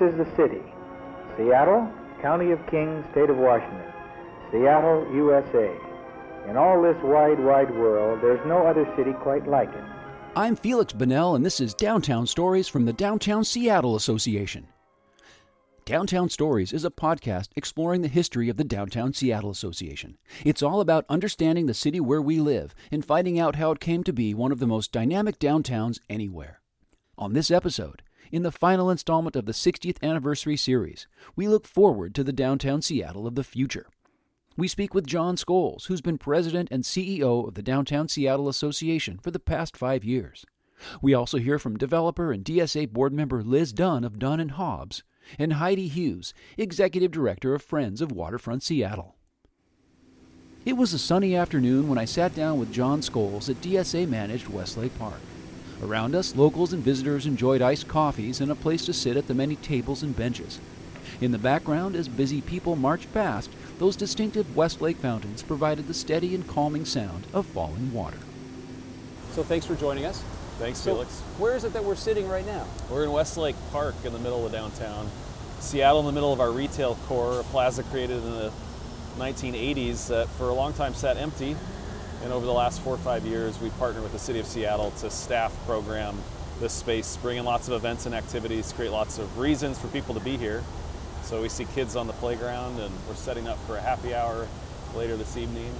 is the city Seattle, County of Kings, State of Washington. Seattle, USA. In all this wide, wide world, there's no other city quite like it. I'm Feliks Banel, and this is Downtown Stories from the Downtown Seattle Association. Downtown Stories is a podcast exploring the history of the Downtown Seattle Association. It's all about understanding the city where we live and finding out how it came to be one of the most dynamic downtowns anywhere. On this episode, in the final installment of the 60th anniversary series, we look forward to the downtown Seattle of the future. We speak with Jon Scholes, who's been president and CEO of the Downtown Seattle Association for the past five years. We also hear from developer and DSA board member Liz Dunn of Dunn and Hobbes and Heidi Hughes, executive director of Friends of Waterfront Seattle. It was a sunny afternoon when I sat down with Jon Scholes at DSA managed Westlake Park. Around us, locals and visitors enjoyed iced coffees and a place to sit at the many tables and benches. In the background, as busy people marched past, those distinctive Westlake fountains provided the steady and calming sound of falling water. So thanks for joining us. Thanks, So Felix. where is it that we're sitting right now? We're in Westlake Park in the middle of downtown. Seattle in the middle of our retail core, a plaza created in the 1980s that for a long time sat empty. And over the last four or five years, we partnered with the City of Seattle to staff program this space, bring in lots of events and activities, create lots of reasons for people to be here. So we see kids on the playground, and we're setting up for a happy hour later this evening.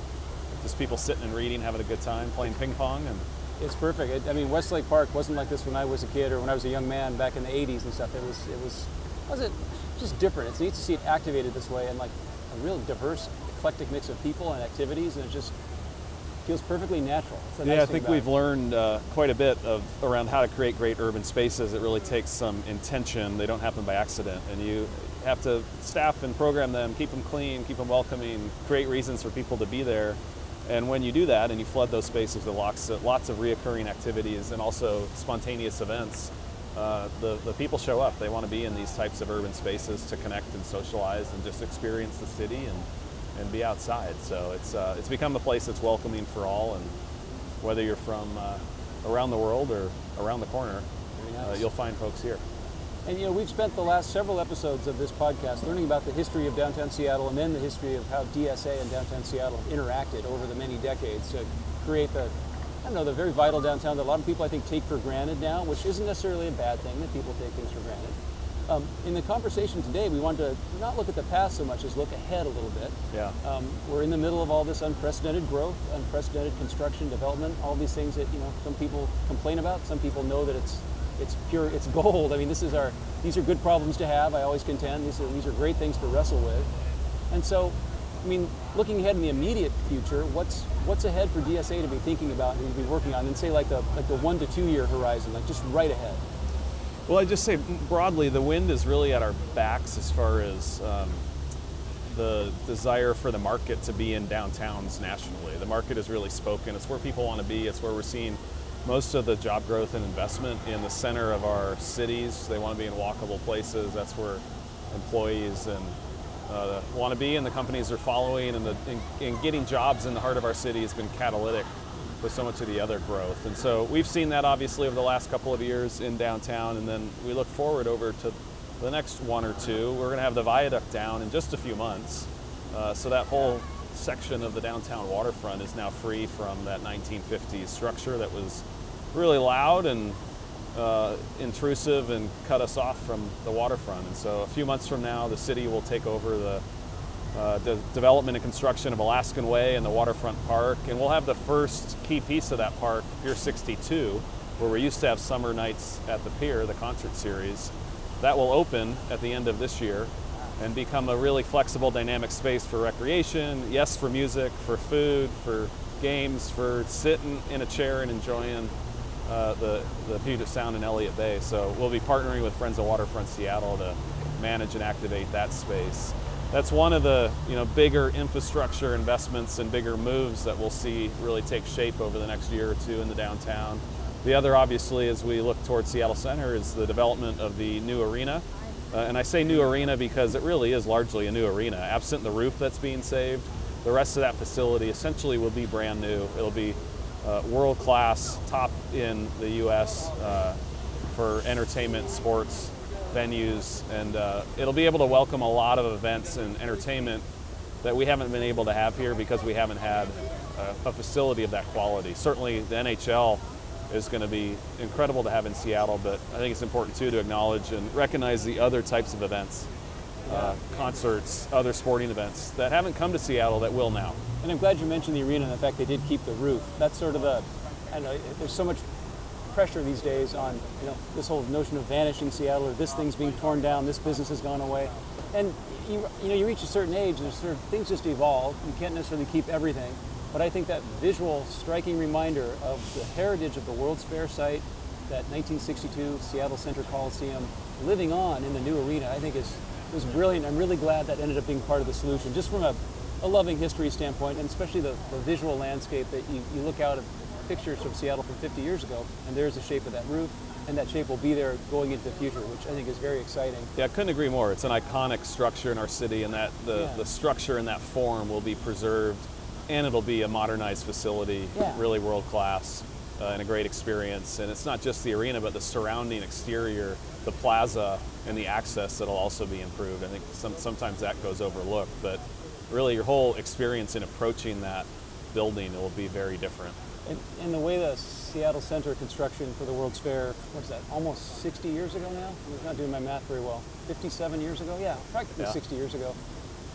Just people sitting and reading, having a good time, playing ping pong, and It's perfect. It, I mean, Westlake Park wasn't like this when I was a kid or when I was a young man back in the 80s and stuff. It was, it was, was it just different. It's neat to see it activated this way and like a real diverse, eclectic mix of people and activities, and it just feels perfectly natural. Yeah, I think we've it. learned uh, quite a bit of around how to create great urban spaces. It really takes some intention. They don't happen by accident, and you have to staff and program them, keep them clean, keep them welcoming, create reasons for people to be there. And when you do that, and you flood those spaces with lots of, lots of reoccurring activities and also spontaneous events, uh, the, the people show up. They want to be in these types of urban spaces to connect and socialize and just experience the city and, and be outside. So it's, uh, it's become a place that's welcoming for all. And whether you're from uh, around the world or around the corner, uh, you'll find folks here. And you know, we've spent the last several episodes of this podcast learning about the history of downtown Seattle and then the history of how DSA and downtown Seattle have interacted over the many decades to create the, I don't know, the very vital downtown that a lot of people I think take for granted now, which isn't necessarily a bad thing that people take things for granted. Um, in the conversation today, we wanted to not look at the past so much as look ahead a little bit. Yeah. Um, we're in the middle of all this unprecedented growth, unprecedented construction, development, all these things that you know some people complain about. Some people know that it's it's pure, it's gold. I mean, this is our these are good problems to have. I always contend these are these are great things to wrestle with. And so, I mean, looking ahead in the immediate future, what's what's ahead for DSA to be thinking about and to be working on, and say like the like the one to two year horizon, like just right ahead. Well, I just say broadly, the wind is really at our backs as far as um, the desire for the market to be in downtowns nationally. The market is really spoken. It's where people want to be. It's where we're seeing most of the job growth and investment in the center of our cities. They want to be in walkable places. That's where employees and uh, want to be, and the companies are following. And, the, and, and getting jobs in the heart of our city has been catalytic for so much of the other growth. And so we've seen that obviously over the last couple of years in downtown, and then we look forward over to the next one or two. We're going to have the viaduct down in just a few months. Uh, so that whole section of the downtown waterfront is now free from that 1950s structure that was really loud and uh, intrusive and cut us off from the waterfront. And so a few months from now, the city will take over the uh, de- development and construction of Alaskan Way and the waterfront park. And we'll have the first key piece of that park, Pier 62, where we used to have summer nights at the pier, the concert series. That will open at the end of this year and become a really flexible, dynamic space for recreation, yes, for music, for food, for games, for sitting in a chair and enjoying uh, the, the Puget Sound and Elliott Bay. So we'll be partnering with Friends of Waterfront Seattle to manage and activate that space. That's one of the you know bigger infrastructure investments and bigger moves that we'll see really take shape over the next year or two in the downtown. The other, obviously, as we look towards Seattle Center, is the development of the new arena. Uh, and I say new arena because it really is largely a new arena. Absent the roof that's being saved, the rest of that facility essentially will be brand new. It'll be uh, world class, top in the U.S. Uh, for entertainment, sports, venues, and uh, it'll be able to welcome a lot of events and entertainment that we haven't been able to have here because we haven't had a, a facility of that quality. Certainly, the NHL is going to be incredible to have in Seattle, but I think it's important too to acknowledge and recognize the other types of events, uh, concerts, other sporting events that haven't come to Seattle that will now. And I'm glad you mentioned the arena and the fact they did keep the roof. That's sort of a, I know, there's so much pressure these days on, you know, this whole notion of vanishing Seattle or this thing's being torn down, this business has gone away. And you, you know, you reach a certain age, there's sort of things just evolve. You can't necessarily keep everything. But I think that visual, striking reminder of the heritage of the World's Fair site, that 1962 Seattle Center Coliseum, living on in the new arena, I think is was brilliant. I'm really glad that ended up being part of the solution, just from a, a loving history standpoint, and especially the, the visual landscape that you, you look out at pictures from Seattle from 50 years ago, and there's the shape of that roof, and that shape will be there going into the future, which I think is very exciting. Yeah, I couldn't agree more. It's an iconic structure in our city, and that the, Yeah. the structure in that form will be preserved, and it'll be a modernized facility, Yeah. really world class, uh, and a great experience. And it's not just the arena, but the surrounding exterior, the plaza, and the access that'll also be improved. I think some, sometimes that goes overlooked, but really your whole experience in approaching that building will be very different. And, and the way the Seattle Center construction for the World's Fair, what's that, almost 60 years ago now? I'm not doing my math very well. 57 years ago? Yeah, practically Yeah. 60 years ago.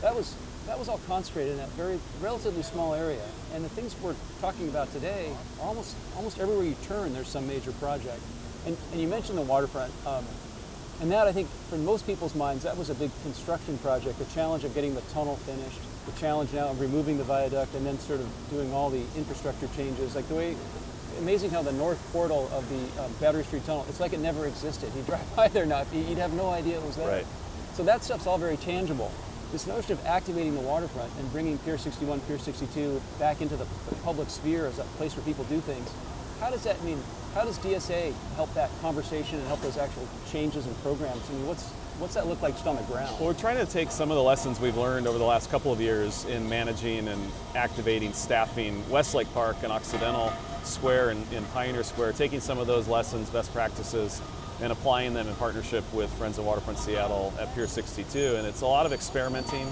That was, that was all concentrated in that very relatively small area. And the things we're talking about today, almost, almost everywhere you turn, there's some major project. And, and you mentioned the waterfront. Um, and that, I think, for most people's minds, that was a big construction project. The challenge of getting the tunnel finished, the challenge now of removing the viaduct, and then sort of doing all the infrastructure changes. Like the way, amazing how the north portal of the um, Battery Street Tunnel, it's like it never existed. You drive by there now, you- you'd have no idea it was there. Right. So that stuff's all very tangible. This notion of activating the waterfront and bringing Pier 61, Pier 62 back into the, the public sphere as a place where people do things, how does that mean? How does DSA help that conversation and help those actual changes and programs? I mean, what's what's that look like just on the ground? Well, we're trying to take some of the lessons we've learned over the last couple of years in managing and activating staffing Westlake Park and Occidental Square and in Pioneer Square, taking some of those lessons, best practices, and applying them in partnership with Friends of Waterfront Seattle at Pier 62. And it's a lot of experimenting.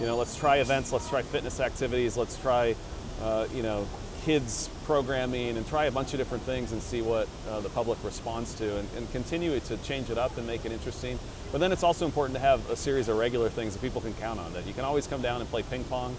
You know, let's try events, let's try fitness activities, let's try, uh, you know, kids programming and try a bunch of different things and see what uh, the public responds to and, and continue to change it up and make it interesting. But then it's also important to have a series of regular things that people can count on, that you can always come down and play ping pong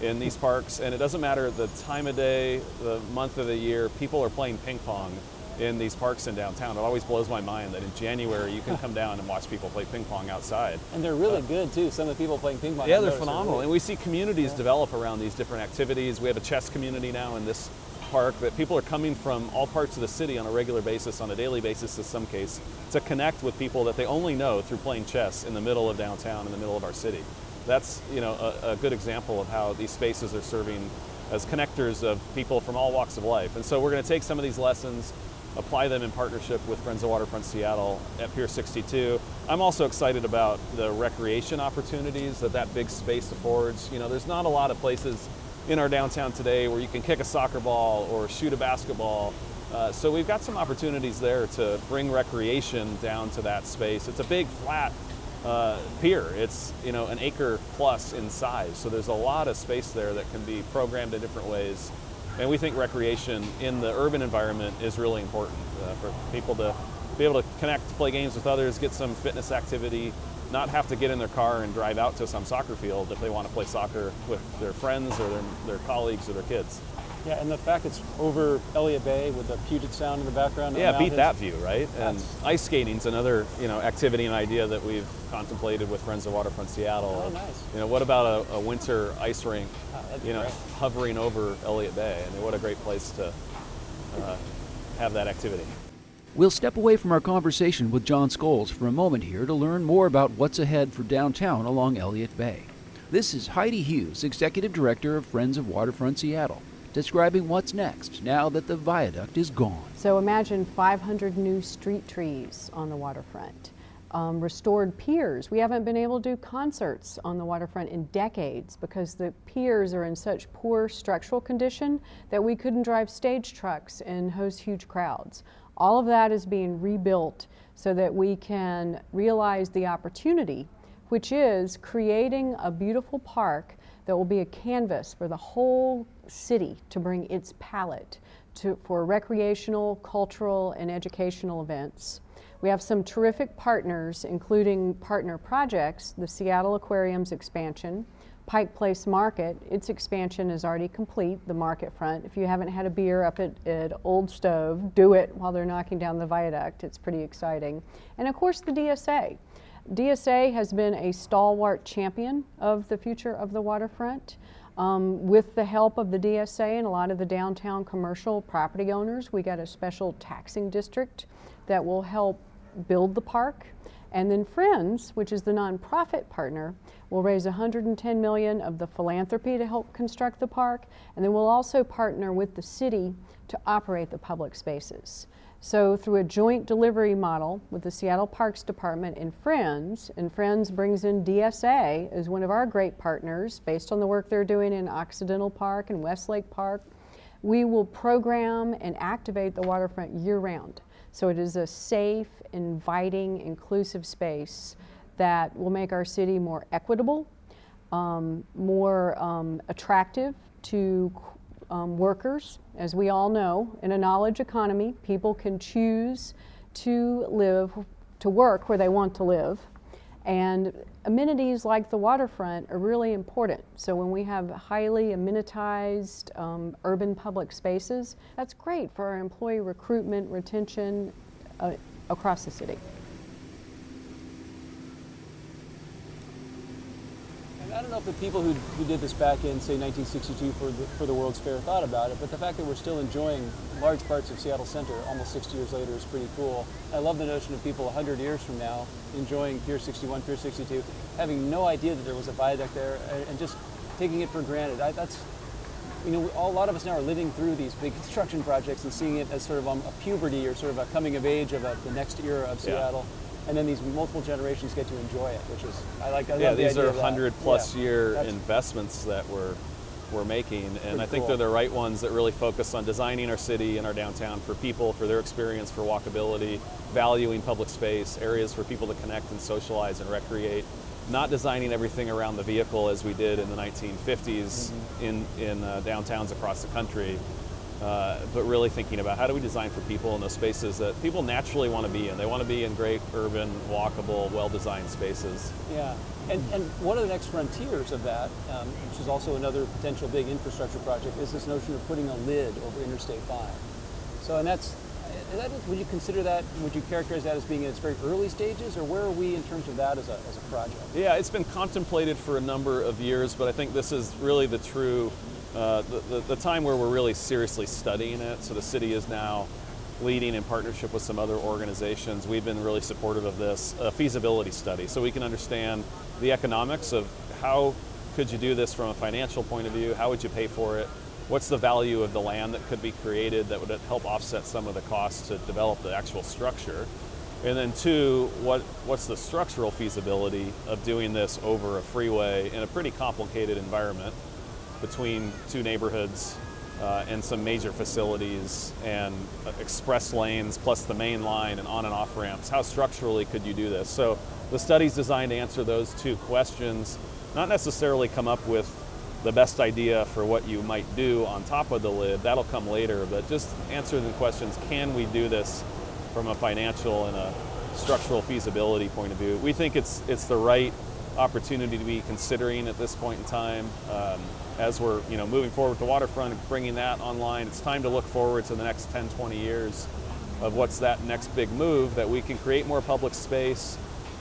in these parks. And it doesn't matter the time of day, the month of the year, people are playing ping pong in these parks in downtown. It always blows my mind that in January you can come down and watch people play ping pong outside. And they're really uh, good too. Some of the people playing ping pong. Yeah, they're phenomenal. really- And we see communities develop around these different activities. We have a chess community now in this park that people are coming from all parts of the city on a regular basis, on a daily basis in some case, to connect with people that they only know through playing chess in the middle of downtown, in the middle of our city. That's you know a, a good example of how these spaces are serving as connectors of people from all walks of life. And so we're going to take some of these lessons, apply them in partnership with Friends of Waterfront Seattle at Pier 62. I'm also excited about the recreation opportunities that that big space affords. You know, there's not a lot of places in our downtown today where you can kick a soccer ball or shoot a basketball. Uh, so we've got some opportunities there to bring recreation down to that space. It's a big flat uh, pier. It's you know an acre plus in size, so there's a lot of space there that can be programmed in different ways. And we think recreation in the urban environment is really important uh, for people to be able to connect, play games with others, get some fitness activity, not have to get in their car and drive out to some soccer field if they want to play soccer with their friends or their, their colleagues or their kids. Yeah, and the fact it's over Elliott Bay with the Puget Sound in the background. and the Yeah, beat that view, right? And ice skating's another you know activity and idea that we've contemplated with Friends of Waterfront Seattle. Oh, nice. You know, what about a, a winter ice rink? Oh, you know, great. hovering over Elliott Bay. I mean, what a great place to uh, have that activity. We'll step away from our conversation with Jon Scholes for a moment here to learn more about what's ahead for downtown along Elliott Bay. This is Heidi Hughes, Executive Director of Friends of Waterfront Seattle, describing what's next now that the viaduct is gone. So imagine 500 new street trees on the waterfront, um, restored piers. We haven't been able to do concerts on the waterfront in decades because the piers are in such poor structural condition that we couldn't drive stage trucks and host huge crowds. All of that is being rebuilt so that we can realize the opportunity, which is creating a beautiful park that will be a canvas for the whole city to bring its palette to, for recreational, cultural, and educational events. We have some terrific partners, including partner projects, the Seattle Aquarium's expansion, Pike Place Market, its expansion is already complete, the market front. If you haven't had a beer up at, at Old Stove, do it while they're knocking down the viaduct. It's pretty exciting. And of course, the DSA. DSA has been a stalwart champion of the future of the waterfront. Um, with the help of the DSA and a lot of the downtown commercial property owners, we got a special taxing district that will help build the park. And then Friends, which is the nonprofit partner, will raise 110 million of the philanthropy to help construct the park, and then we'll also partner with the city to operate the public spaces. So through a joint delivery model with the Seattle Parks Department and Friends, and Friends brings in DSA as one of our great partners based on the work they're doing in Occidental Park and Westlake Park, we will program and activate the waterfront year round. So it is a safe, inviting, inclusive space that will make our city more equitable, um, more um, attractive to um, workers. As we all know, in a knowledge economy, people can choose to live, to work where they want to live. And amenities like the waterfront are really important. So when we have highly amenitized um, urban public spaces, that's great for our employee recruitment, retention uh, across the city. I don't know if the people who, who did this back in, say, 1962 for the, for the World's Fair thought about it, but the fact that we're still enjoying large parts of Seattle Center almost 60 years later is pretty cool. I love the notion of people 100 years from now enjoying Pier 61, Pier 62, having no idea that there was a viaduct there, and just taking it for granted. I, that's, you know, all, a lot of us now are living through these big construction projects and seeing it as sort of um, a puberty or sort of a coming of age of a, the next era of Seattle. Yeah and then these multiple generations get to enjoy it, which is I like. I yeah, these the are hundred plus yeah. year That's investments that we're we're making, and I think cool. they're the right ones that really focus on designing our city and our downtown for people, for their experience, for walkability, valuing public space, areas for people to connect and socialize and recreate. Not designing everything around the vehicle as we did in the 1950s mm-hmm. in in uh, downtowns across the country uh, but really thinking about how do we design for people in those spaces that people naturally want to be in. They want to be in great urban, walkable, well-designed spaces. Yeah, and, and one of the next frontiers of that, um, which is also another potential big infrastructure project, is this notion of putting a lid over Interstate 5. So, and that's, that, would you consider that, would you characterize that as being in its very early stages, or where are we in terms of that as a, as a project? Yeah, it's been contemplated for a number of years, but I think this is really the true uh, the, the, the, time where we're really seriously studying it. So the city is now leading in partnership with some other organizations. We've been really supportive of this a feasibility study so we can understand the economics of how could you do this from a financial point of view, how would you pay for it, what's the value of the land that could be created that would help offset some of the costs to develop the actual structure. And then two, what, what's the structural feasibility of doing this over a freeway in a pretty complicated environment between two neighborhoods uh, and some major facilities and express lanes plus the main line and on and off ramps. How structurally could you do this? So the study's designed to answer those two questions, not necessarily come up with the best idea for what you might do on top of the lid, that'll come later, but just answer the questions, can we do this from a financial and a structural feasibility point of view? We think it's, it's the right opportunity to be considering at this point in time. Um, as we're you know moving forward with the waterfront and bringing that online, it's time to look forward to the next 10, 20 years of what's that next big move that we can create more public space,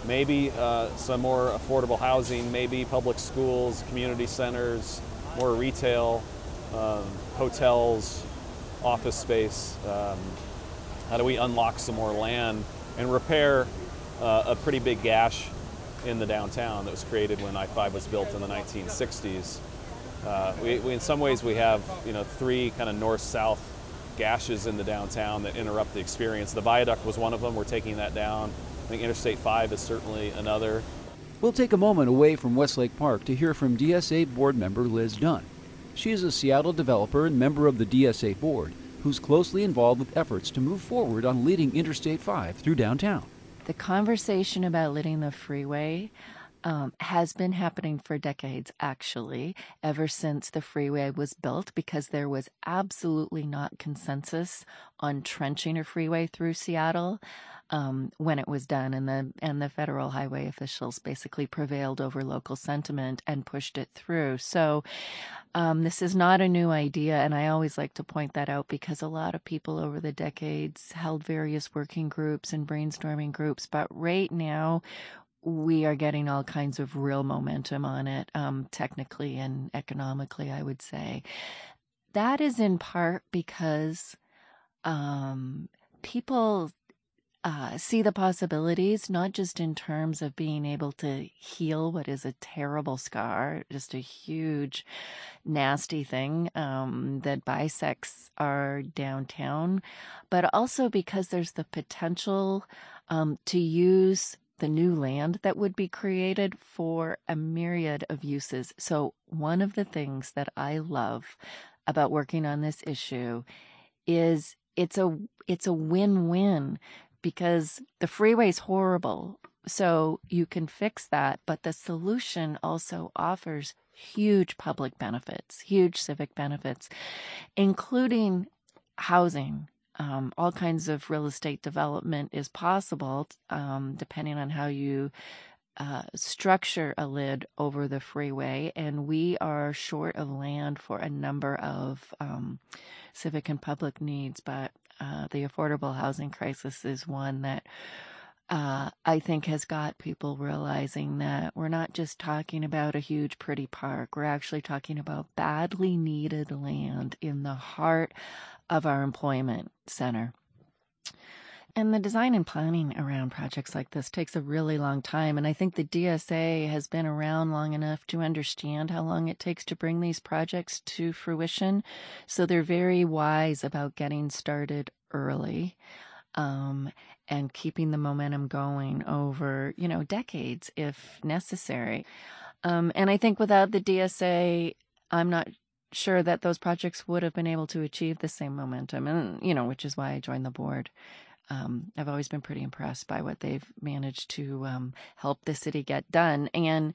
maybe uh, some more affordable housing, maybe public schools, community centers, more retail, um, hotels, office space. Um, how do we unlock some more land and repair uh, a pretty big gash in the downtown that was created when I-5 was built in the 1960s? Uh, we, we, in some ways, we have you know three kind of north-south gashes in the downtown that interrupt the experience. The viaduct was one of them. We're taking that down. I think Interstate 5 is certainly another. We'll take a moment away from Westlake Park to hear from DSA board member Liz Dunn. She is a Seattle developer and member of the DSA board who's closely involved with efforts to move forward on lidding Interstate 5 through downtown. The conversation about lidding the freeway um, has been happening for decades, actually, ever since the freeway was built, because there was absolutely not consensus on trenching a freeway through Seattle um, when it was done, and the and the federal highway officials basically prevailed over local sentiment and pushed it through. So. Um, this is not a new idea, and I always like to point that out because a lot of people over the decades held various working groups and brainstorming groups. But right now, we are getting all kinds of real momentum on it, um, technically and economically, I would say. That is in part because um, people uh, see the possibilities, not just in terms of being able to heal what is a terrible scar, just a huge, nasty thing um, that bisects our downtown, but also because there's the potential um, to use the new land that would be created for a myriad of uses. So, one of the things that I love about working on this issue is it's a it's a win-win because the freeway's horrible. So you can fix that, but the solution also offers huge public benefits, huge civic benefits, including housing um, all kinds of real estate development is possible um, depending on how you uh, structure a lid over the freeway. And we are short of land for a number of um, civic and public needs, but uh, the affordable housing crisis is one that. Uh, I think has got people realizing that we're not just talking about a huge, pretty park. We're actually talking about badly needed land in the heart of our employment center. And the design and planning around projects like this takes a really long time. And I think the DSA has been around long enough to understand how long it takes to bring these projects to fruition. So they're very wise about getting started early. Um, and keeping the momentum going over, you know, decades if necessary. Um, and I think without the DSA, I'm not sure that those projects would have been able to achieve the same momentum, and you know, which is why I joined the board. Um, I've always been pretty impressed by what they've managed to um, help the city get done. And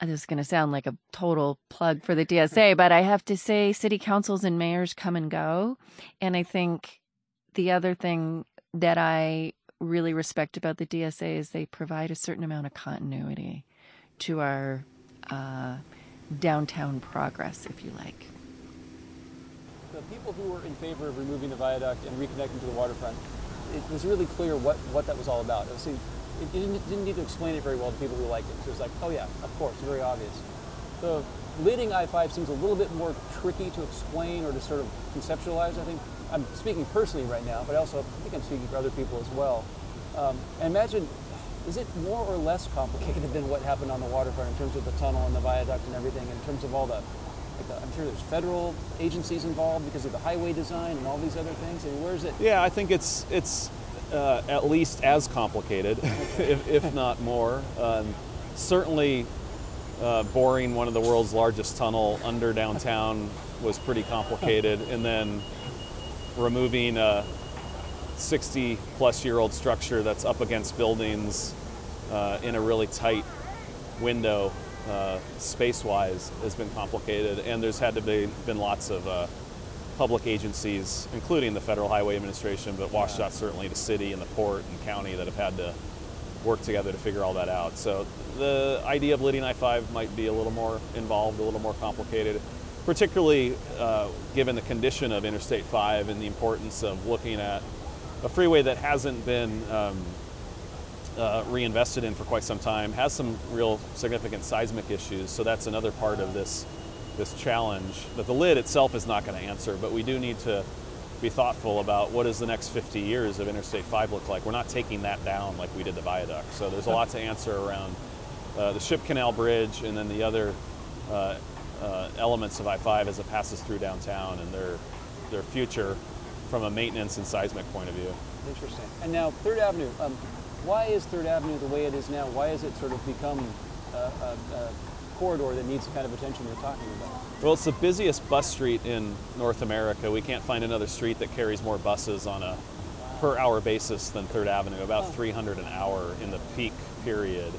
this is going to sound like a total plug for the DSA, but I have to say, city councils and mayors come and go. And I think the other thing that I really respect about the DSA is they provide a certain amount of continuity to our uh, downtown progress, if you like. The people who were in favor of removing the viaduct and reconnecting to the waterfront, it was really clear what, what that was all about. It, was, it didn't, didn't, need to explain it very well to people who liked it. So it was like, oh yeah, of course, very obvious. So lidding I-5 seems a little bit more tricky to explain or to sort of conceptualize, I think. I'm speaking personally right now, but I also I think I'm speaking for other people as well. Um, imagine is it more or less complicated than what happened on the waterfront in terms of the tunnel and the viaduct and everything, in terms of all the, like the I'm sure there's federal agencies involved because of the highway design and all these other things. Mean, where is it? Yeah, I think it's it's uh, at least as complicated, if, if, not more. Um, certainly, uh, boring one of the world's largest tunnel under downtown was pretty complicated, and then removing a 60 plus year old structure that's up against buildings uh, in a really tight window uh, space wise has been complicated and there's had to be been lots of uh, public agencies including the federal highway administration but WSDOT certainly the city and the port and county that have had to work together to figure all that out. So the idea of lidding i-5 might be a little more involved a little more complicated particularly uh, given the condition of interstate 5 and the importance of looking at a freeway that hasn't been um, uh, reinvested in for quite some time has some real significant seismic issues. So that's another part of this this challenge that the lid itself is not going to answer. But we do need to be thoughtful about what does the next 50 years of Interstate 5 look like. We're not taking that down like we did the viaduct. So there's a lot to answer around uh, the Ship Canal Bridge and then the other uh, uh elements of I-5 as it passes through downtown and their their future from a maintenance and seismic point of view. Interesting. And now Third Avenue. Um, why is Third Avenue the way it is now? Why has it sort of become a, uh, uh, corridor that needs the kind of attention you're talking about? Well, it's the busiest bus street in North America. We can't find another street that carries more buses on a per hour basis than Third Avenue, about Oh. 300 an hour in the peak period.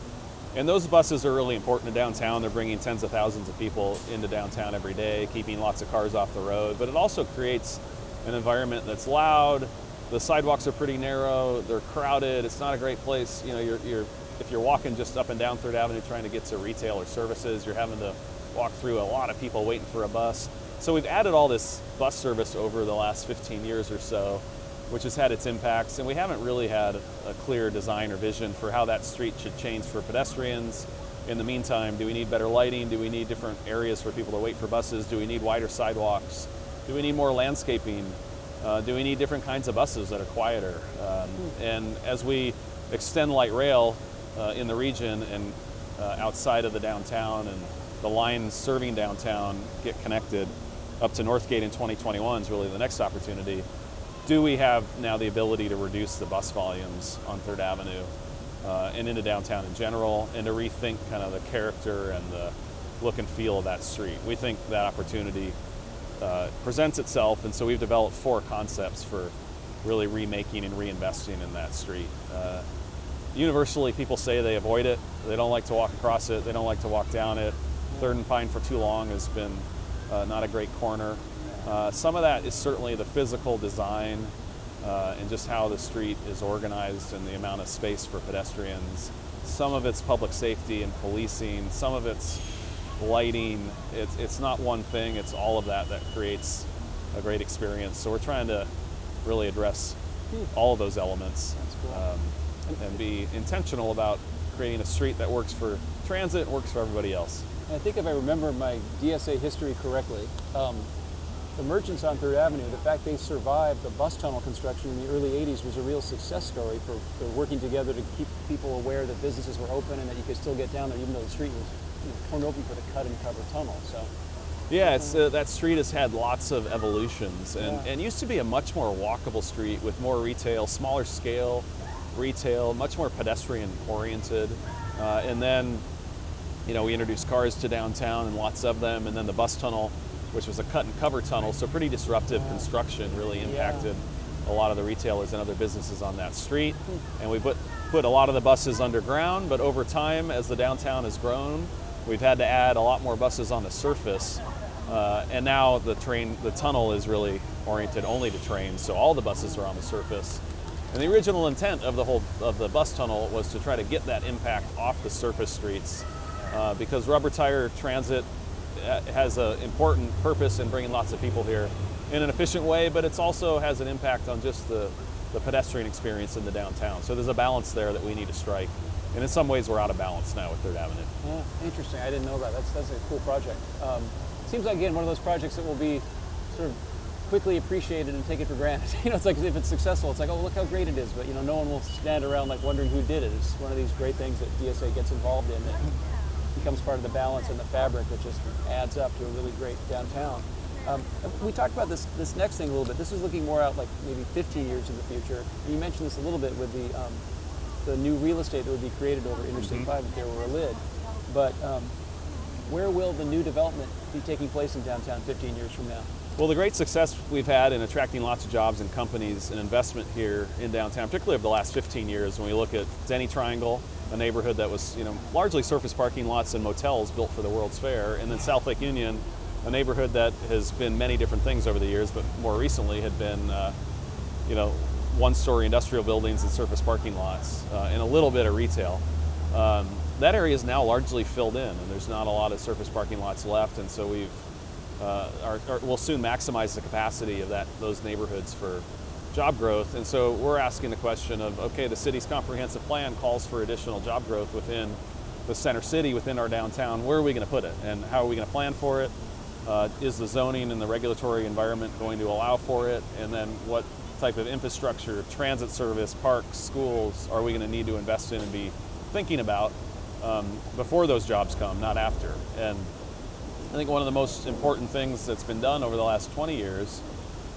And those buses are really important to downtown. They're bringing tens of thousands of people into downtown every day, keeping lots of cars off the road. But it also creates an environment that's loud. The sidewalks are pretty narrow. They're crowded. It's not a great place. You know, you're, you're if you're walking just up and down Third Avenue trying to get to retail or services, you're having to walk through a lot of people waiting for a bus. So we've added all this bus service over the last 15 years or so which has had its impacts, and we haven't really had a clear design or vision for how that street should change for pedestrians. In the meantime, do we need better lighting? Do we need different areas for people to wait for buses? Do we need wider sidewalks? Do we need more landscaping? Uh, do we need different kinds of buses that are quieter? Um, and as we extend light rail uh, in the region and uh, outside of the downtown and the lines serving downtown get connected up to Northgate in 2021 is really the next opportunity do we have now the ability to reduce the bus volumes on Third Avenue uh, and into downtown in general, and to rethink kind of the character and the look and feel of that street? We think that opportunity uh, presents itself, and so we've developed four concepts for really remaking and reinvesting in that street. Uh, universally, people say they avoid it, they don't like to walk across it, they don't like to walk down it. Third and Pine for too long has been uh, not a great corner. Uh, some of that is certainly the physical design uh, and just how the street is organized and the amount of space for pedestrians. Some of it's public safety and policing. Some of it's lighting. It's, it's not one thing, it's all of that that creates a great experience. So we're trying to really address all of those elements That's cool. um, and be intentional about creating a street that works for transit, works for everybody else. And I think if I remember my DSA history correctly, um, the merchants on Third Avenue, the fact they survived the bus tunnel construction in the early 80s was a real success story for, for working together to keep people aware that businesses were open and that you could still get down there even though the street was torn open for the cut and cover tunnel. So Yeah, it's uh, that street has had lots of evolutions and, Yeah. and used to be a much more walkable street with more retail, smaller scale retail, much more pedestrian oriented. Uh, and then, you know, we introduced cars to downtown and lots of them, and then the bus tunnel, which was a cut and cover tunnel, so pretty disruptive construction, really impacted a lot of the retailers and other businesses on that street. And we put put a lot of the buses underground, but over time, as the downtown has grown, we've had to add a lot more buses on the surface. Uh, and now the train, the tunnel is really oriented only to trains, so all the buses are on the surface. And the original intent of the whole of the bus tunnel was to try to get that impact off the surface streets, uh, because rubber tire transit uh, has an important purpose in bringing lots of people here in an efficient way, but it also has an impact on just the, the pedestrian experience in the downtown. So there's a balance there that we need to strike. And in some ways, we're out of balance now with Third Avenue. Yeah, interesting. I didn't know about that. That's that's a cool project. Um, seems like again one of those projects that will be sort of quickly appreciated and taken for granted. you know, it's like if it's successful, it's like, oh, look how great it is. But you know, no one will stand around like wondering who did it. It's one of these great things that DSA gets involved in that becomes part of the balance and the fabric that just adds up to a really great downtown. Um, we talked about this this next thing a little bit. This is looking more out like maybe 15 years in the future. And you mentioned this a little bit with the um, the new real estate that would be created over Interstate 5 if there were a lid. But um, where will the new development be taking place in downtown 15 years from now? Well, the great success we've had in attracting lots of jobs and companies and investment here in downtown, particularly over the last 15 years, when we look at Denny Triangle, a neighborhood that was, you know, largely surface parking lots and motels built for the World's Fair, and then South Lake Union, a neighborhood that has been many different things over the years, but more recently had been, uh, you know, one-story industrial buildings and surface parking lots, uh, and a little bit of retail. Um, that area is now largely filled in, and there's not a lot of surface parking lots left, and so we've uh, are, are, we'll soon maximize the capacity of that those neighborhoods for job growth. And so we're asking the question of, okay, the city's comprehensive plan calls for additional job growth within the center city, within our downtown. Where are we going to put it, and how are we going to plan for it? Uh, is the zoning and the regulatory environment going to allow for it? And then what type of infrastructure, transit service, parks, schools are we going to need to invest in and be thinking about um, before those jobs come, not after? And I think one of the most important things that's been done over the last 20 years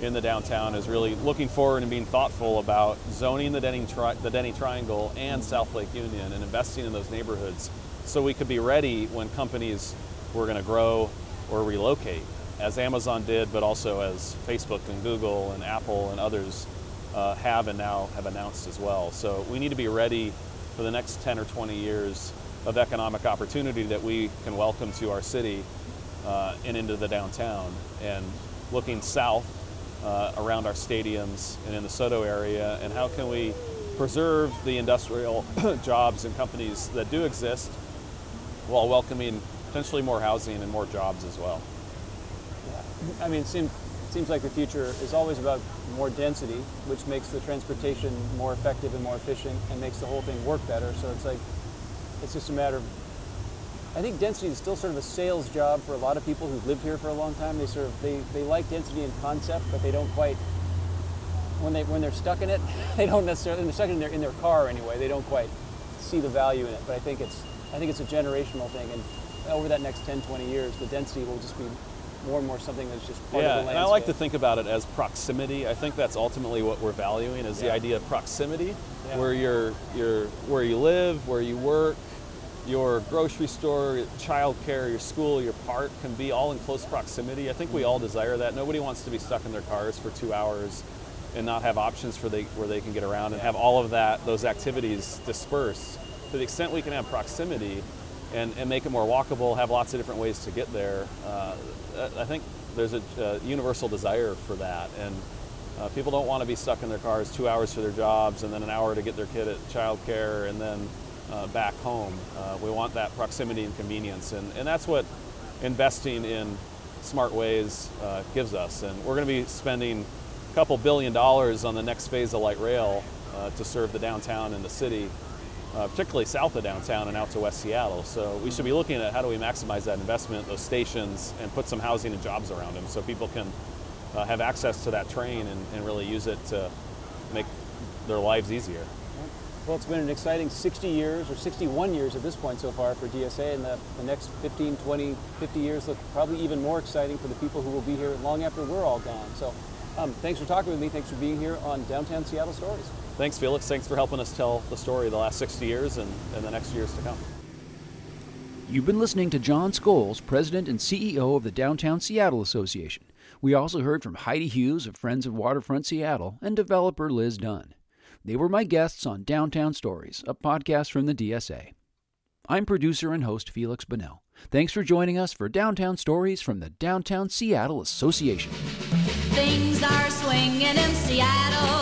in the downtown is really looking forward and being thoughtful about zoning the Denny, tri- the Denny Triangle and South Lake Union and investing in those neighborhoods so we could be ready when companies were going to grow or relocate, as Amazon did, but also as Facebook and Google and Apple and others uh, have and now have announced as well. So we need to be ready for the next 10 or 20 years of economic opportunity that we can welcome to our city uh, and into the downtown. And looking south uh, around our stadiums and in the SoDo area, and how can we preserve the industrial jobs and companies that do exist while welcoming potentially more housing and more jobs as well. I mean, it seems, seems like the future is always about more density, which makes the transportation more effective and more efficient and makes the whole thing work better. So it's like, it's just a matter of I think density is still sort of a sales job for a lot of people who've lived here for a long time. They sort of they, they like density in concept, but they don't quite when they when they're stuck in it, they don't necessarily they're stuck in their in their car anyway. They don't quite see the value in it. But I think it's I think it's a generational thing, and over that next 10, 20 years, the density will just be more and more something that's just part yeah, of the landscape. and I like to think about it as proximity. I think that's ultimately what we're valuing is Yeah. the idea of proximity, Yeah. where you're, you're where you live, where you work, your grocery store, childcare, your school, your park can be all in close proximity. I think we all mm-hmm. desire that. Nobody wants to be stuck in their cars for two hours and not have options for they, where they can get around and have all of that those activities dispersed. To the extent we can have proximity and, and make it more walkable, have lots of different ways to get there, uh, I think there's a, uh universal desire for that. And uh, people don't want to be stuck in their cars two hours for their jobs and then an hour to get their kid at childcare and then uh, back home. Uh, we want that proximity and convenience, and, and that's what investing in smart ways uh, gives us. And we're going to be spending a couple billion dollars on the next phase of light rail uh, to serve the downtown and the city, uh, particularly south of downtown and out to West Seattle. So we should be looking at how do we maximize that investment, those stations, and put some housing and jobs around them so people can uh, have access to that train and, and really use it to make their lives easier. Well, it's been an exciting 60 years, or 61 years at this point so far for DSA, and the, the next 15, 20, 50 years look probably even more exciting for the people who will be here long after we're all gone. So um, thanks for talking with me. Thanks for being here on Downtown Seattle Stories. Thanks, Felix. Thanks for helping us tell the story of the last 60 years and, and the next years to come. You've been listening to Jon Scholes, President and CEO of the Downtown Seattle Association. We also heard from Heidi Hughes of Friends of Waterfront Seattle and developer Liz Dunn. They were my guests on Downtown Stories, a podcast from the DSA. I'm producer and host Feliks Banel. Thanks for joining us for Downtown Stories from the Downtown Seattle Association. Things are swinging in Seattle. Things are swinging